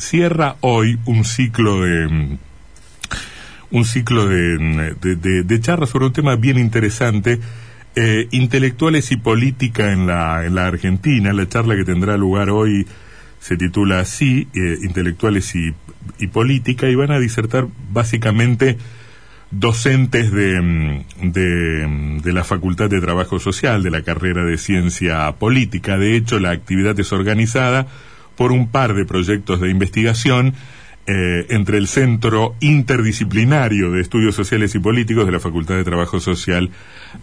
cierra hoy un ciclo de un ciclo de, de, charlas sobre un tema bien interesante, eh, intelectuales y política en la, en la Argentina. La charla que tendrá lugar hoy se titula así, eh, intelectuales y, y, política, y van a disertar básicamente docentes de, de, de, la Facultad de Trabajo Social, de la carrera de Ciencia Política. De hecho, la actividad es organizada por un par de proyectos de investigación eh, entre el Centro Interdisciplinario de Estudios Sociales y Políticos de la Facultad de Trabajo Social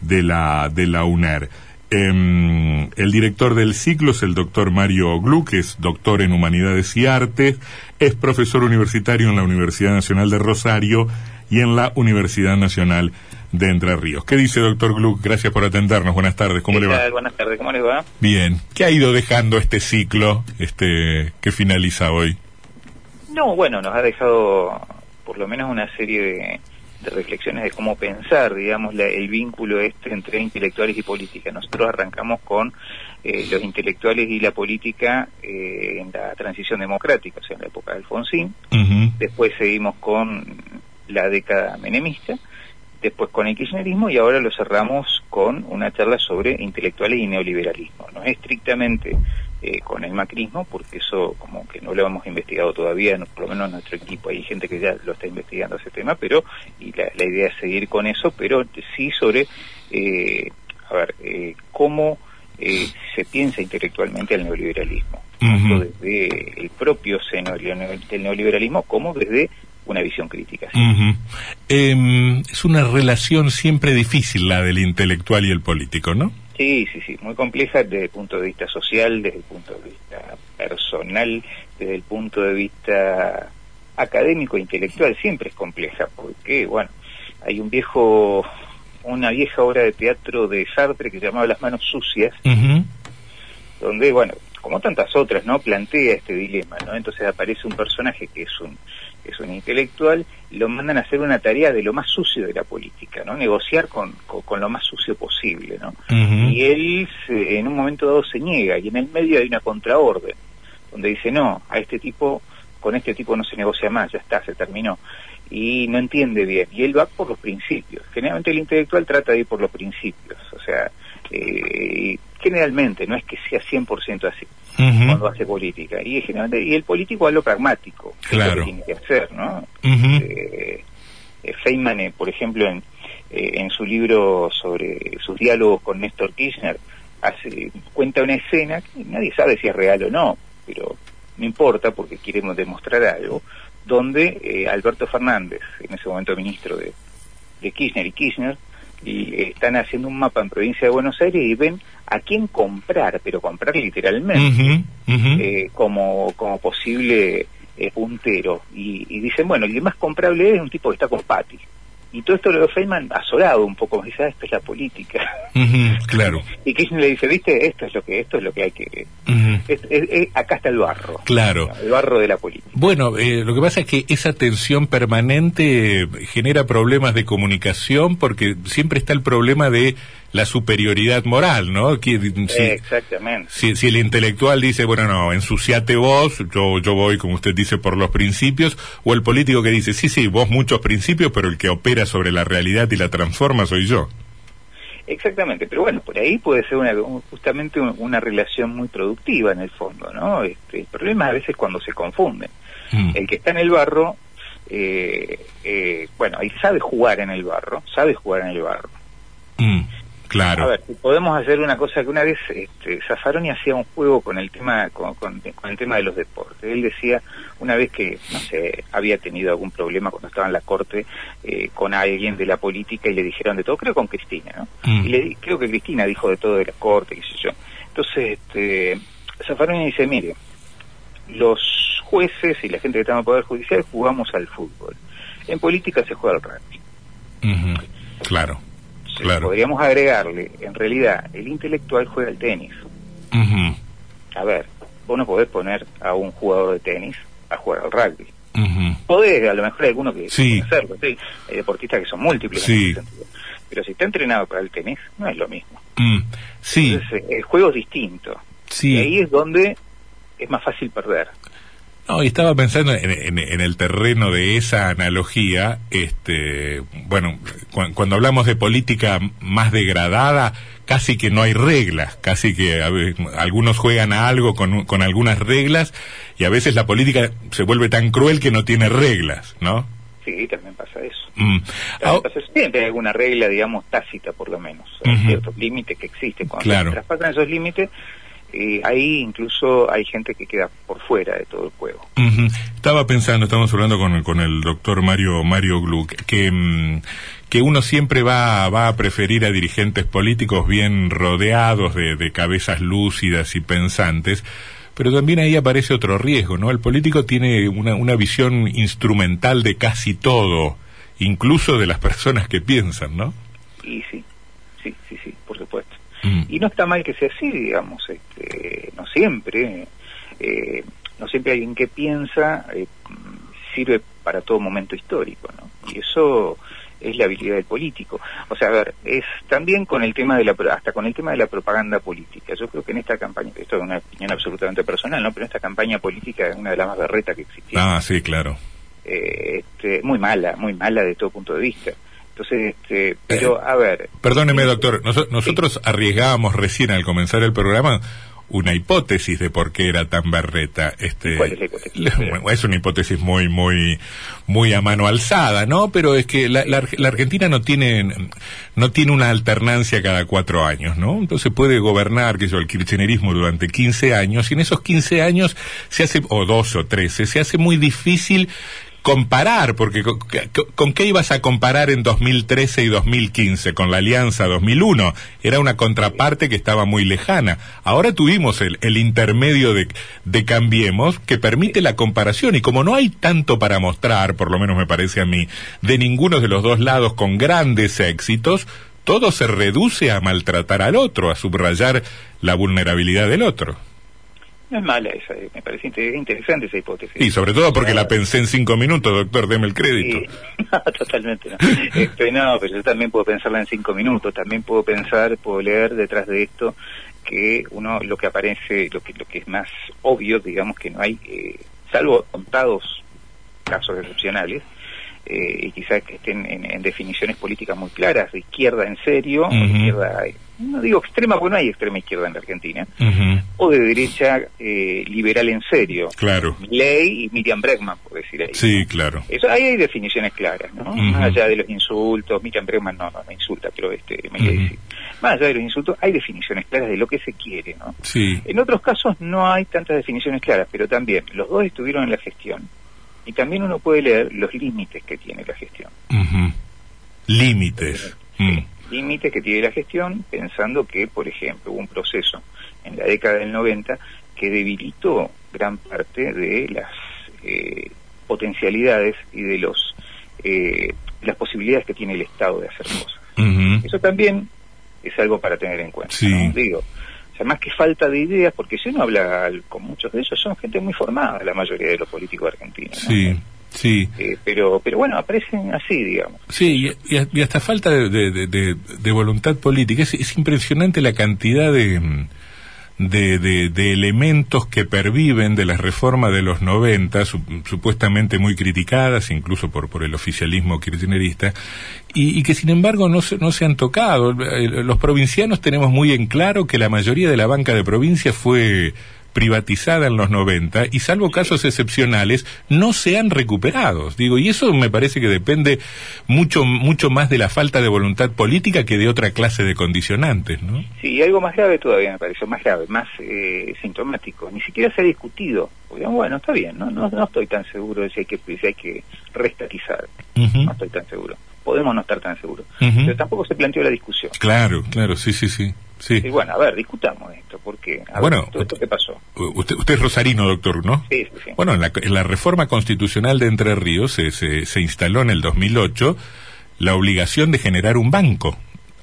de la, de la UNER. Em, el director del ciclo es el doctor Mario Glu, que es doctor en Humanidades y Artes, es profesor universitario en la Universidad Nacional de Rosario y en la Universidad Nacional de Entre Ríos. ¿Qué dice doctor Gluck? Gracias por atendernos. Buenas tardes. ¿Cómo le va? Buenas tardes. ¿Cómo le va? Bien. ¿Qué ha ido dejando este ciclo este que finaliza hoy? No, bueno, nos ha dejado por lo menos una serie de, reflexiones de cómo pensar, digamos, el vínculo este entre intelectuales y política. Nosotros arrancamos con eh, los intelectuales y la política eh, en la transición democrática, o sea, en la época de Alfonsín. Después seguimos con la década menemista, después con el kirchnerismo y ahora lo cerramos con una charla sobre intelectuales y neoliberalismo. No es estrictamente eh, con el macrismo, porque eso como que no lo hemos investigado todavía, por lo menos en nuestro equipo hay gente que ya lo está investigando ese tema, pero y la, idea es seguir con eso, pero sí sobre, eh, a ver, eh, cómo se piensa intelectualmente el neoliberalismo, tanto desde el propio seno del neoliberalismo como desde una visión crítica. Em, es una relación siempre difícil la del intelectual y el político, ¿no? Sí, sí, sí, muy compleja desde el punto de vista social, desde el punto de vista personal, desde el punto de vista académico e intelectual, siempre es compleja, porque, bueno, hay un viejo, una vieja obra de teatro de Sartre que se llamaba Las manos sucias, donde, bueno, como tantas otras, ¿no? Plantea este dilema, ¿no? Entonces aparece un personaje que es un es un intelectual, lo mandan a hacer una tarea de lo más sucio de la política, ¿no? Negociar con, con, lo más sucio posible, ¿no? Y él en un momento dado se niega y en el medio hay una contraorden donde dice, no, a este tipo, con este tipo no se negocia más, ya está, se terminó. Y no entiende bien. Y él va por los principios. Generalmente el intelectual trata de ir por los principios. O sea, eh, generalmente, no es que sea 100% así cuando hace política. Y, generalmente, y el político a lo pragmático, claro. que tiene que hacer, ¿no? Eh, eh, Feynman, eh, por ejemplo, en, en su libro sobre sus diálogos con Néstor Kirchner, hace, cuenta una escena que nadie sabe si es real o no, pero no importa porque queremos demostrar algo, donde Alberto Fernández, en ese momento ministro de, de Kirchner y Kirchner, y están haciendo un mapa en provincia de Buenos Aires y ven a quién comprar, pero comprar literalmente, eh, como, como posible eh, puntero. Y, y, dicen, bueno, el más comprable es un tipo que está con Patti. Y todo esto lo de Feynman azorado un poco, dice, ah, esto es la política. claro. Y Kirchner le dice, viste, esto es lo que, esto es lo que hay que... acá está el barro. Claro. El barro de la política. Bueno, eh, lo que pasa es que esa tensión permanente genera problemas de comunicación porque siempre está el problema de la superioridad moral, ¿no? si, Exactamente. Si, si, el intelectual dice, bueno, no, ensuciate vos, yo, yo voy, como usted dice, por los principios, o el político que dice, sí, sí, vos muchos principios, pero el que opera sobre la realidad y la transforma soy yo. Exactamente, pero bueno, por ahí puede ser una, justamente una relación muy productiva en el fondo, ¿no? Este, el problema a veces cuando se confunden. Mm. El que está en el barro, eh, eh, bueno, ahí sabe jugar en el barro, sabe jugar en el barro. Mm. Claro. A ver, si podemos hacer una cosa que una vez este, Zaffaroni hacía un juego con el tema con, con, el tema de los deportes. Él decía una vez que no sé había tenido algún problema cuando estaba en la corte eh, con alguien de la política y le dijeron de todo, creo con Cristina, ¿no? Mm. Y le, creo que Cristina dijo de todo de la corte, qué sé yo. Entonces, este, Zaffaroni dice, mire, los jueces y la gente que está en el poder judicial jugamos al fútbol. En política se juega al rugby. Claro podríamos agregarle, en realidad, el intelectual juega al tenis. A ver, vos no podés poner a un jugador de tenis a jugar al rugby. Podés, a lo mejor hay alguno que sí. hacerlo, sí. hay deportistas que son múltiples Pero si está entrenado para el tenis, no es lo mismo. Mm. Sí. Entonces, el juego es distinto. Sí. Y ahí es donde es más fácil perder. No, y estaba pensando en, el terreno de esa analogía, este, bueno, cuando hablamos de política más degradada, casi que no hay reglas, casi que algunos juegan a algo con, con algunas reglas y a veces la política se vuelve tan cruel que no tiene reglas, ¿no? Sí, también pasa eso. Mm. Siempre hay alguna regla, digamos, tácita por lo menos. Hay ciertos límites que existen. Cuando se traspasan esos límites, eh, ahí incluso hay gente que queda por fuera de todo el juego. Estaba pensando, estamos hablando con, con el doctor Mario Mario Gluck, que, mm, que uno siempre va, va a preferir a dirigentes políticos bien rodeados de, de cabezas lúcidas y pensantes, pero también ahí aparece otro riesgo, ¿no? El político tiene una, una visión instrumental de casi todo, incluso de las personas que piensan, ¿no? Y sí, sí, sí, sí. Mm. Y no está mal que sea así, digamos, este, no siempre, eh, no siempre alguien que piensa eh, sirve para todo momento histórico, ¿no? Y eso es la habilidad del político. O sea, a ver, es también con el tema de la, hasta con el tema de la propaganda política. Yo creo que en esta campaña, esto es una opinión absolutamente personal, ¿no? Pero en esta campaña política es una de las más berretas que existía. Ah, sí, claro. Eh, este, muy mala, muy mala de todo punto de vista. Entonces, este, pero a ver. Perdóneme, doctor, nosotros arriesgábamos recién al comenzar el programa una hipótesis de por qué era tan berreta. Este, ¿Cuál es la hipótesis? Es una hipótesis muy, muy, muy a mano alzada, ¿no? Pero es que la, la, Argentina no tiene, no tiene una alternancia cada cuatro años, ¿no? Entonces puede gobernar, que yo, el kirchnerismo durante 15 años, y en esos 15 años se hace, o 12 o 13, se hace muy difícil comparar, porque con, qué ibas a comparar en 2013 y 2015? Con la Alianza 2001. Era una contraparte que estaba muy lejana. Ahora tuvimos el, intermedio de, de Cambiemos que permite la comparación y como no hay tanto para mostrar, por lo menos me parece a mí, de ninguno de los dos lados con grandes éxitos, todo se reduce a maltratar al otro, a subrayar la vulnerabilidad del otro. No es mala esa, eh, me parece interesante esa hipótesis. Y sobre todo porque la pensé en cinco minutos, doctor, deme el crédito. no, totalmente no. Este, no, pero yo también puedo pensarla en cinco minutos, también puedo pensar, puedo leer detrás de esto que uno, lo que aparece, lo que, lo que es más obvio, digamos que no hay, eh, salvo contados casos excepcionales, eh, y quizás que estén en, definiciones políticas muy claras, de izquierda en serio, izquierda, no digo extrema porque no hay extrema izquierda en la Argentina, o de derecha eh, liberal en serio. Claro. Ley y Miriam Bregman, por decir ahí. Sí, claro. Eso, ahí hay definiciones claras, ¿no? Más allá de los insultos, Miriam Bregman no, no, insulta, pero este, me decir. Más allá de los insultos, hay definiciones claras de lo que se quiere, ¿no? Sí. En otros casos no hay tantas definiciones claras, pero también los dos estuvieron en la gestión y también uno puede leer los límites que tiene la gestión. Límites. Mm. Límites que tiene la gestión, pensando que, por ejemplo, hubo un proceso en la década del 90 que debilitó gran parte de las eh, potencialidades y de los eh, las posibilidades que tiene el Estado de hacer cosas. Eso también es algo para tener en cuenta. Digo, sea, más que falta de ideas, porque si uno habla con muchos de ellos, son gente muy formada, la mayoría de los políticos argentinos. Sí. Sí. Eh, pero, pero bueno, aparecen así, digamos. Sí, y, hasta falta de, de, voluntad política. es, impresionante la cantidad de, de, de, elementos que perviven de las reformas de los 90, supuestamente muy criticadas, incluso por, por el oficialismo kirchnerista, y, y, que sin embargo no se, no se han tocado. Los provincianos tenemos muy en claro que la mayoría de la banca de provincia fue privatizada en los 90 y salvo casos excepcionales no se han recuperado. Digo, y eso me parece que depende mucho mucho más de la falta de voluntad política que de otra clase de condicionantes, ¿no? Sí, algo más grave todavía me parece, más grave, más eh, sintomático. Ni siquiera se ha discutido. bueno, está bien, no, no, estoy tan seguro de si hay que, si hay que restatizar. No estoy tan seguro podemos no estar tan seguros. Pero tampoco se planteó la discusión. Claro, claro, sí, sí, sí. Sí. Y bueno, a ver, discutamos esto, porque bueno, esto qué pasó. Usted, usted es rosarino, doctor, ¿no? Sí, sí, Bueno, en la, en la reforma constitucional de Entre Ríos se, se, se instaló en el 2008 la obligación de generar un banco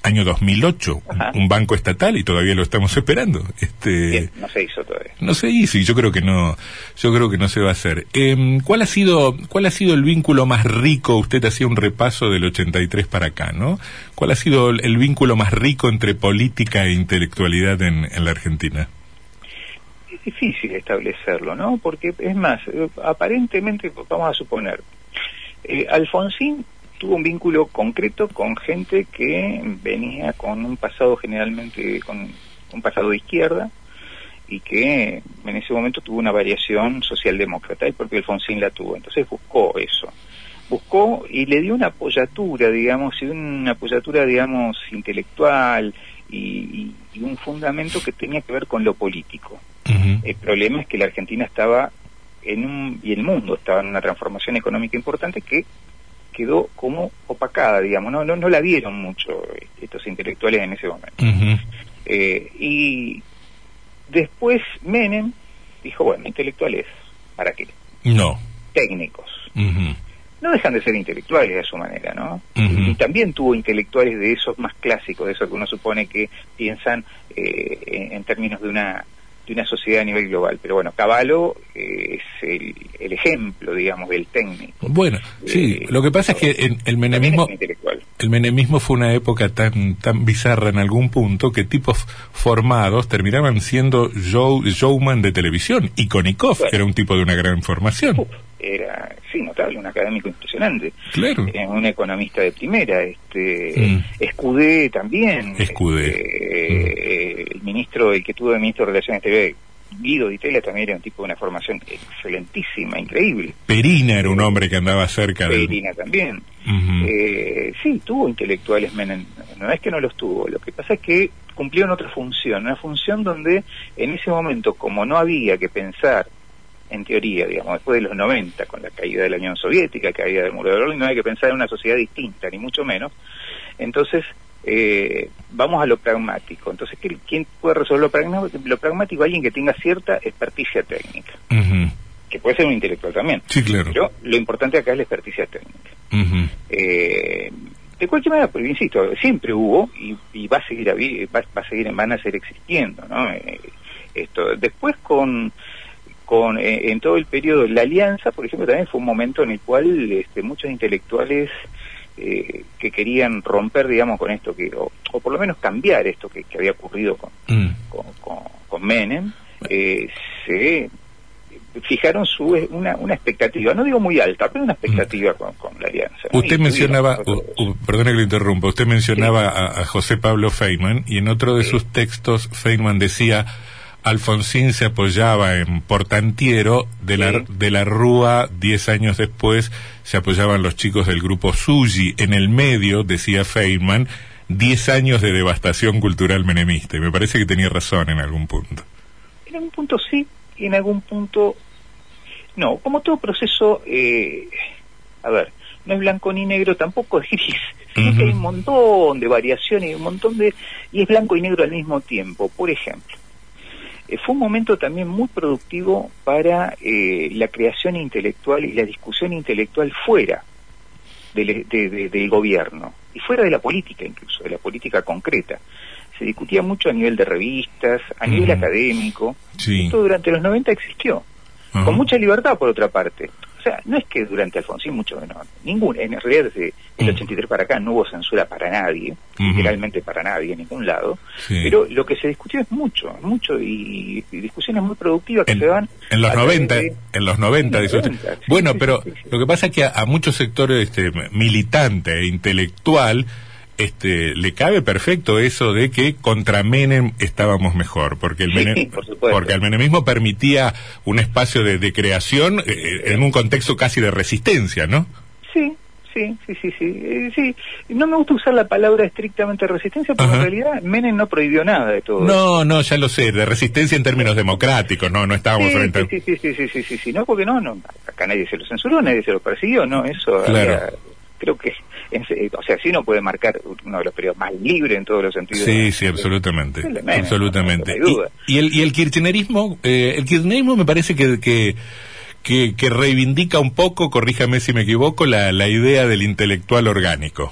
año 2008, un banco estatal y todavía lo estamos esperando. Este, no se hizo todavía. No se hizo y yo creo que no, yo creo que no se va a hacer. Eh, ¿Cuál ha sido, cuál ha sido el vínculo más rico? Usted hacía un repaso del 83 para acá, ¿no? ¿Cuál ha sido el, vínculo más rico entre política e intelectualidad en, la Argentina? difícil establecerlo, ¿no? Porque es más, eh, aparentemente, vamos a suponer, eh, Alfonsín tuvo un vínculo concreto con gente que venía con un pasado generalmente, con un pasado de izquierda, y que en ese momento tuvo una variación socialdemócrata, y porque Alfonsín la tuvo. Entonces buscó eso. Buscó y le dio una apoyatura, digamos, y una apoyatura, digamos, intelectual y, un fundamento que tenía que ver con lo político. El problema es que la Argentina estaba en un, y el mundo estaba en una transformación económica importante que quedó como opacada, digamos, no, no, no la vieron mucho estos intelectuales en ese momento. Eh, y después Menem dijo, bueno, intelectuales, ¿para qué? No. Técnicos. No dejan de ser intelectuales a su manera, ¿no? Y también tuvo intelectuales de esos más clásicos, de esos que uno supone que piensan eh, en términos de una de una sociedad a nivel global. Pero bueno, Caballo eh, es el, ejemplo, digamos, del técnico. Bueno, sí, lo que pasa es que el, el menemismo el menemismo fue una época tan tan bizarra en algún punto que tipos formados terminaban siendo showman de televisión y Konikov, que era un tipo de una gran formación. era, sí, notable, un académico impresionante. Claro. Eh, un economista de primera, este, mm. Escudé también. Escudé. Este, mm. El ministro, el que tuvo de ministro de Relaciones TV, Guido Di Tella también era un tipo de una formación excelentísima, increíble. Perina era un hombre que andaba cerca de... Perina también. Eh, sí, tuvo intelectuales, no es que no los tuvo, lo que pasa es que cumplieron otra función, una función donde en ese momento, como no había que pensar en teoría, digamos, después de los 90, con la caída de la Unión Soviética, caída del muro de Berlín, no hay que pensar en una sociedad distinta, ni mucho menos. Entonces, eh, vamos a lo pragmático. Entonces, ¿quién puede resolver lo pragmático? Alguien que tenga cierta experticia técnica. Que puede ser un intelectual también. Sí, claro. Pero lo importante acá es la experticia técnica. eh, de cualquier manera, pero insisto, siempre hubo y, va a seguir va, va, a seguir van a seguir existiendo, ¿no? Eh, esto después con con eh, en todo el periodo la alianza, por ejemplo, también fue un momento en el cual este, muchos intelectuales eh, que querían romper, digamos, con esto, que o, por lo menos cambiar esto que, había ocurrido con, mm. con, Menem, eh, se fijaron su una, una expectativa, no digo muy alta, pero una expectativa mm. con, la alianza. Usted mencionaba, perdone que le interrumpa, usted mencionaba a, a, José Pablo Feynman y en otro de sus textos Feynman decía Alfonsín se apoyaba en Portantiero, de la, de la Rúa, diez años después, se apoyaban los chicos del grupo Suji. En el medio, decía Feynman, diez años de devastación cultural menemista. Y me parece que tenía razón en algún punto. En algún punto sí, y en algún punto no. Como todo proceso, eh, a ver, no es blanco ni negro, tampoco es gris. hay un montón de variaciones, un montón de... y es blanco y negro al mismo tiempo. Por ejemplo, eh, fue un momento también muy productivo para eh, la creación intelectual y la discusión intelectual fuera del, del gobierno y fuera de la política incluso, de la política concreta. Se discutía mucho a nivel de revistas, a nivel académico. Esto durante los 90 existió, con mucha libertad por otra parte. Sea, no es que durante Alfonsín mucho menos, ningún, en realidad desde el 83 mm. para acá no hubo censura para nadie, literalmente para nadie en ningún lado, pero lo que se discutió es mucho, mucho y, discusiones muy productivas que se dan en los 90, en los 90, Bueno, pero lo que pasa es que a, muchos sectores este, militante e intelectual este, le cabe perfecto eso de que contra Menem estábamos mejor, porque el, Menem, porque el menemismo permitía un espacio de, creación eh, en un contexto casi de resistencia, ¿no? Sí, sí, sí, sí, sí, eh, sí. No me gusta usar la palabra estrictamente resistencia, porque en realidad Menem no prohibió nada de todo. No, no, ya lo sé, de resistencia en términos democráticos, no, no estábamos sí, frente sí, sí, sí, sí, sí, sí, sí, no, porque no, no, acá nadie se lo censuró, nadie se lo persiguió, no, eso claro. Creo que o sea, sí no puede marcar uno de los periodos más libres en todos los sentidos. Sí, sí, absolutamente. absolutamente. y, el, y el kirchnerismo, eh, el kirchnerismo me parece que, que que, reivindica un poco, corríjame si me equivoco, la, la idea del intelectual orgánico.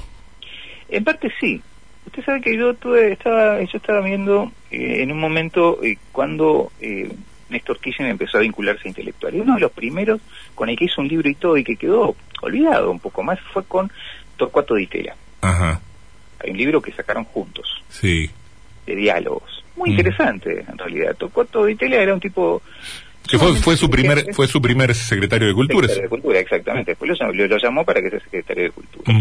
En parte sí. Usted sabe que yo tuve, estaba, yo estaba viendo eh, en un momento eh, cuando eh, Néstor Kirchner empezó a vincularse a intelectual. Y uno de los primeros con el que hizo un libro y todo y que quedó olvidado un poco más fue con Torcuato Di Tella. Ajá. Hay un libro que sacaron juntos. Sí. De diálogos. muy interesante en realidad. Tocó todo Italia, era un tipo que fue, fue su primer fue su primer secretario de Cultura. Secretario de Cultura, exactamente. Después lo, lo, llamó para que sea secretario de Cultura.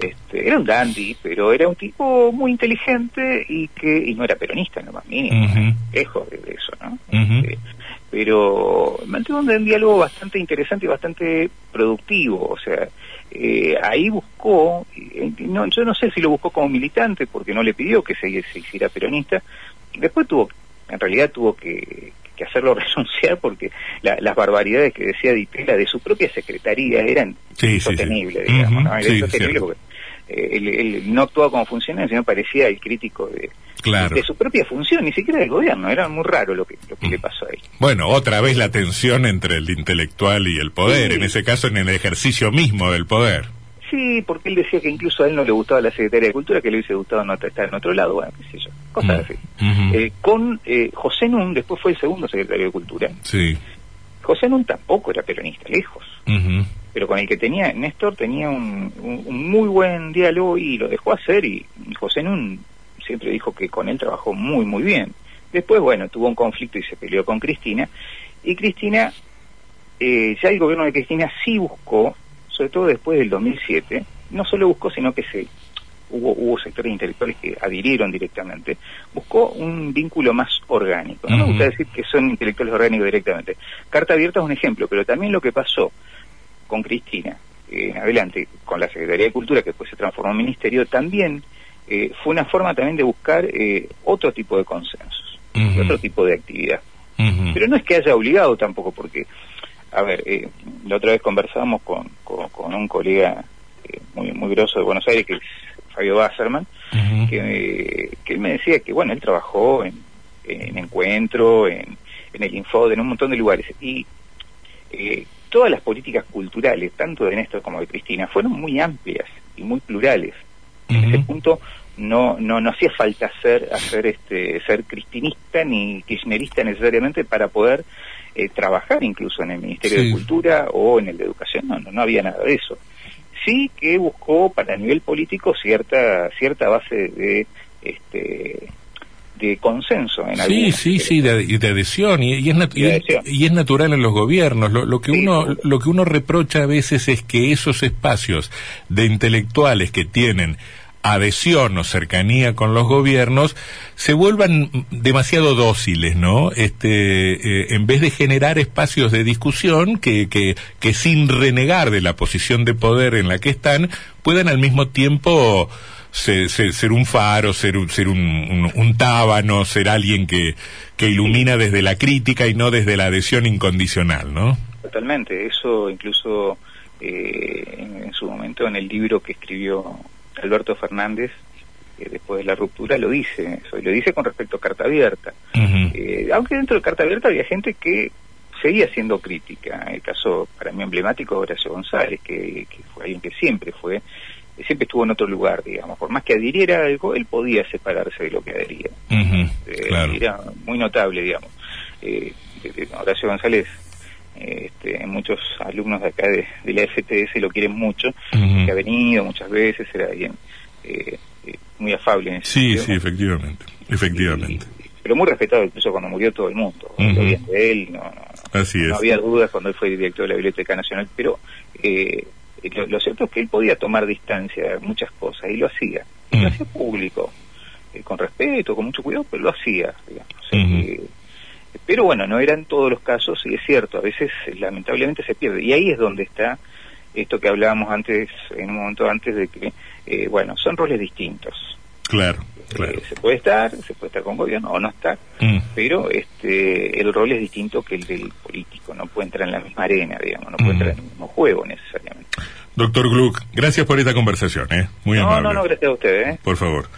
este, era un dandy, pero era un tipo muy inteligente y que y no era peronista, no más mínimo. Lejos de eso, ¿no? Este, pero mantuvo un diálogo bastante interesante y bastante productivo. O sea, eh, ahí buscó, eh, no, yo no sé si lo buscó como militante porque no le pidió que se, se hiciera peronista. Después tuvo, en realidad tuvo que que hacerlo renunciar porque las barbaridades que decía Ditela de su propia secretaría eran insostenibles, digamos, ¿no? Era porque él, no actuaba como funcionario, sino parecía el crítico de, de su propia función, ni siquiera del gobierno. Era muy raro lo que, lo que le pasó ahí. Bueno, otra vez la tensión entre el intelectual y el poder, en ese caso en el ejercicio mismo del poder. Sí, porque él decía que incluso a él no le gustaba la Secretaría de Cultura, que le hubiese gustado no estar en otro lado, bueno, qué sé yo, cosas así. Eh, con eh, José Nun, después fue el segundo secretario de Cultura. Sí. José Nun tampoco era peronista, lejos. Pero con el que tenía, Néstor tenía un, muy buen diálogo y lo dejó hacer y José Nun siempre dijo que con él trabajó muy, muy bien. Después, bueno, tuvo un conflicto y se peleó con Cristina. Y Cristina, eh, ya el gobierno de Cristina sí buscó sobre todo después del 2007, no solo buscó, sino que se hubo, hubo sectores intelectuales que adhirieron directamente, buscó un vínculo más orgánico. No me gusta decir que son intelectuales orgánicos directamente. Carta Abierta es un ejemplo, pero también lo que pasó con Cristina, eh, en adelante, con la Secretaría de Cultura, que después se transformó en ministerio, también eh, fue una forma también de buscar eh, otro tipo de consensos, otro tipo de actividad. Pero no es que haya obligado tampoco, porque a ver, eh, la otra vez conversábamos con, con, un colega eh, muy muy grosso de Buenos Aires, que es Fabio Basserman, que, que él me decía que, bueno, él trabajó en, en Encuentro, en, en el Infod, en un montón de lugares, y eh, todas las políticas culturales, tanto de Néstor como de Cristina, fueron muy amplias y muy plurales. En ese punto no, no, no hacía falta ser, hacer este, ser cristinista ni kirchnerista necesariamente para poder eh, trabajar incluso en el Ministerio de Cultura o en el de Educación, no, no, había nada de eso. Sí que buscó para nivel político cierta cierta base de este de consenso en sí sí sí de, de adhesión y, es y, es, natural en los gobiernos. Lo, lo que uno lo que uno reprocha a veces es que esos espacios de intelectuales que tienen adhesión o cercanía con los gobiernos se vuelvan demasiado dóciles, ¿no? Este, eh, en vez de generar espacios de discusión que, que, que sin renegar de la posición de poder en la que están, puedan al mismo tiempo ser, ser, un faro, ser, ser un, un, tábano, ser alguien que, que ilumina desde la crítica y no desde la adhesión incondicional, ¿no? Totalmente, eso incluso eh, en, su momento en el libro que escribió Alberto Fernández, eh, después de la ruptura, lo dice, eso, y lo dice con respecto a Carta Abierta. Eh, aunque dentro de Carta Abierta había gente que seguía siendo crítica. El caso para mí emblemático de Horacio González, que, fue alguien que siempre fue, siempre estuvo en otro lugar, digamos. Por más que adhiriera algo, él podía separarse de lo que adhería. Eh, era muy notable, digamos. Horacio González este, muchos alumnos de acá de, la FTS lo quieren mucho, que ha venido muchas veces, era alguien eh, eh, muy afable. En sí, sí, efectivamente, efectivamente. pero muy respetado incluso cuando murió todo el mundo. de él, no, no, había dudas cuando él fue director de la Biblioteca Nacional, pero eh, lo, cierto es que él podía tomar distancia de muchas cosas y lo hacía. Y lo hacía público, con respeto, con mucho cuidado, pero lo hacía, digamos. Pero bueno, no eran todos los casos y es cierto, a veces lamentablemente se pierde. Y ahí es donde está esto que hablábamos antes, en un momento antes de que, eh, bueno, son roles distintos. Claro, eh, se puede estar, se puede estar con gobierno o no estar, mm. pero este el rol es distinto que el del político, no puede entrar en la misma arena, digamos, no puede entrar en el mismo juego necesariamente. Doctor Gluck, gracias por esta conversación, ¿eh? Muy amable. No, no, no, gracias a usted, ¿eh? Por favor.